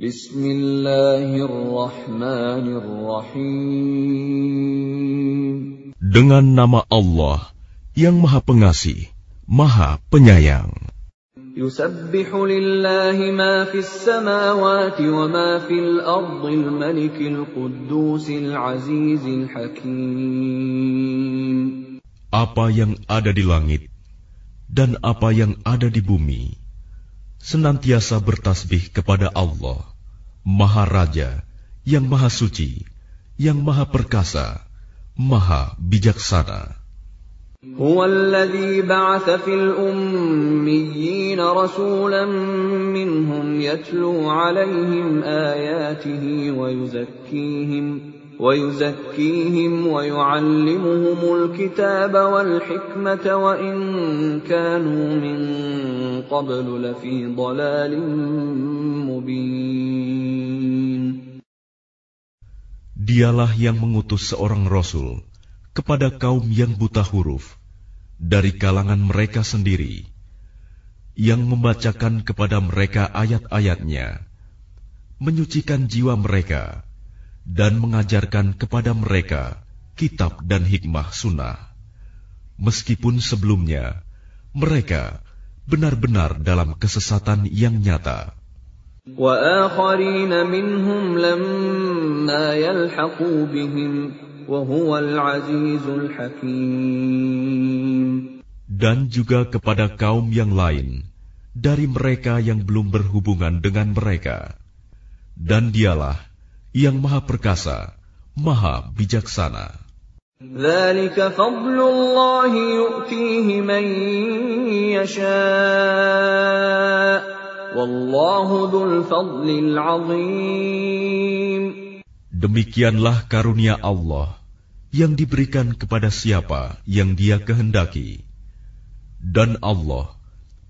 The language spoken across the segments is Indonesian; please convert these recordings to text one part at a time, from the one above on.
Bismillahirrahmanirrahim. Dengan nama Allah yang Maha Pengasih, Maha Penyayang. Apa yang ada di langit dan apa yang ada di bumi senantiasa bertasbih kepada Allah, Maha Raja, yang Maha Suci, yang Maha Perkasa, Maha Bijaksana. هو الذي بعث في الأميين رسولا منهم يتلو عليهم آياته ويزكيهم ويزكيهم ويعلمهم الكتاب والحكمة وإن كانوا من قبل لفي ضلال مبين Dialah yang mengutus seorang rasul kepada kaum yang buta huruf dari kalangan mereka sendiri, yang membacakan kepada mereka ayat-ayatnya, menyucikan jiwa mereka, dan mengajarkan kepada mereka kitab dan hikmah sunnah. Meskipun sebelumnya mereka benar-benar dalam kesesatan yang nyata. Dan juga kepada kaum yang lain dari mereka yang belum berhubungan dengan mereka, dan dialah yang maha perkasa, maha bijaksana. Demikianlah karunia Allah yang diberikan kepada siapa yang Dia kehendaki, dan Allah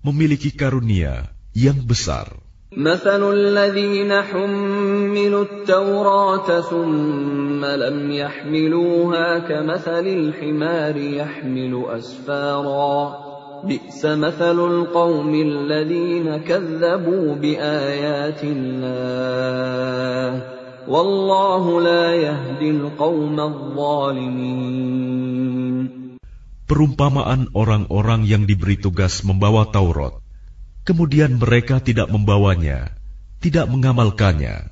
memiliki karunia yang besar. مثل الذين حملوا التوراة ثم لم يحملوها كمثل الحمار يحمل أسفارا بئس مثل القوم الذين كذبوا بآيات الله Perumpamaan orang-orang yang diberi tugas membawa Taurat, kemudian mereka tidak membawanya, tidak mengamalkannya,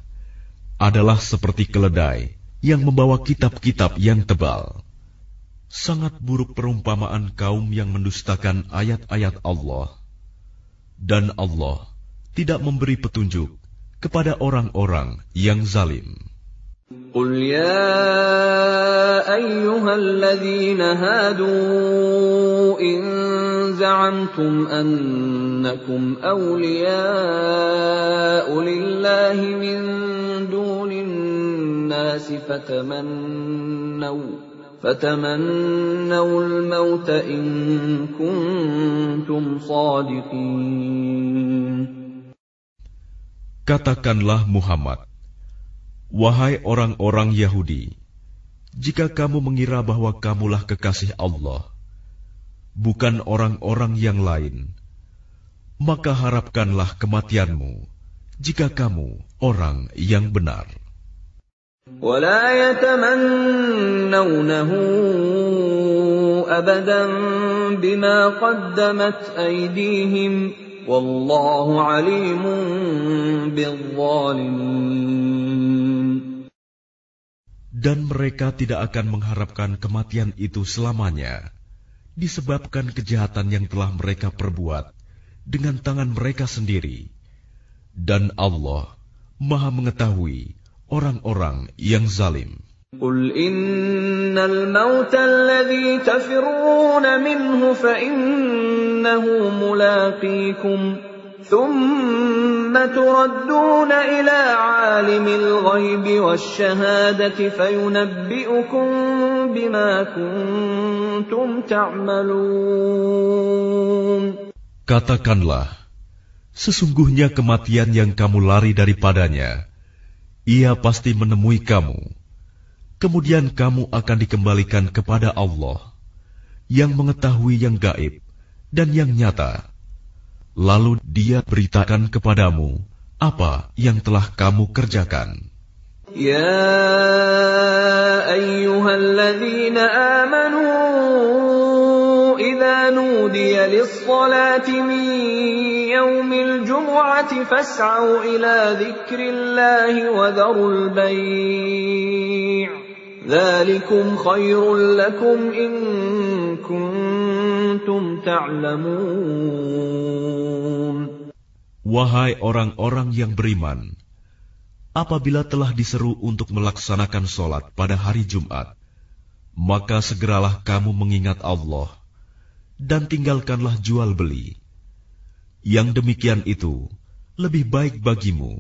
adalah seperti keledai yang membawa kitab-kitab yang tebal. Sangat buruk perumpamaan kaum yang mendustakan ayat-ayat Allah, dan Allah tidak memberi petunjuk kepada orang-orang yang zalim. قل يا أيها الذين هادوا إن زعمتم أنكم أولياء لله من دون الناس فتمنوا فتمنوا الموت إن كنتم صادقين Katakanlah Muhammad, Wahai orang-orang Yahudi, jika kamu mengira bahwa kamulah kekasih Allah, bukan orang-orang yang lain, maka harapkanlah kematianmu jika kamu orang yang benar. ولا يتمنونه أبدا بما قدمت أيديهم Wallahu alimun Dan mereka tidak akan mengharapkan kematian itu selamanya, disebabkan kejahatan yang telah mereka perbuat dengan tangan mereka sendiri. Dan Allah Maha Mengetahui orang-orang yang zalim. قل إن الموت الذي تفرون منه فإنه ملاقيكم ثم تردون إلى عالم الغيب والشهادة فينبئكم بما كنتم تعملون Katakanlah, sesungguhnya kematian yang kamu lari daripadanya, ia pasti menemui kamu kemudian kamu akan dikembalikan kepada Allah yang mengetahui yang gaib dan yang nyata. Lalu dia beritakan kepadamu apa yang telah kamu kerjakan. يا أيها الذين آمنوا إذا نودي للصلاة من يوم الجمعة فاسعوا إلى ذكر الله وذروا البيع. ذلكم خير لكم إن كنتم تعلمون. Wahai orang-orang yang beriman, apabila telah diseru untuk melaksanakan sholat pada hari Jumat, maka segeralah kamu mengingat Allah dan tinggalkanlah jual beli. Yang demikian itu lebih baik bagimu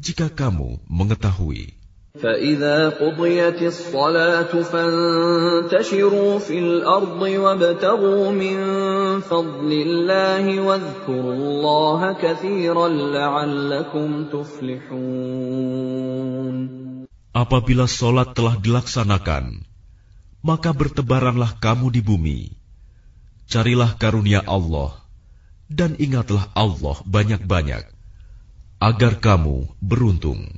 jika kamu mengetahui. فإذا قضيت الصلاة فانتشروا في الأرض وابتغوا من فضل الله واذكروا الله كثيرا لعلكم تفلحون Apabila sholat telah dilaksanakan, maka bertebaranlah kamu di bumi. Carilah karunia Allah, dan ingatlah Allah banyak-banyak, agar kamu beruntung.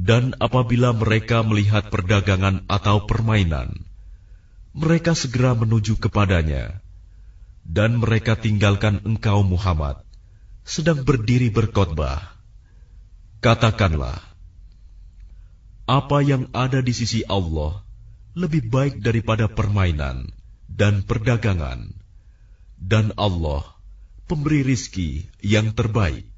Dan apabila mereka melihat perdagangan atau permainan, mereka segera menuju kepadanya, dan mereka tinggalkan engkau Muhammad, sedang berdiri berkhotbah. Katakanlah, apa yang ada di sisi Allah lebih baik daripada permainan dan perdagangan, dan Allah pemberi rizki yang terbaik.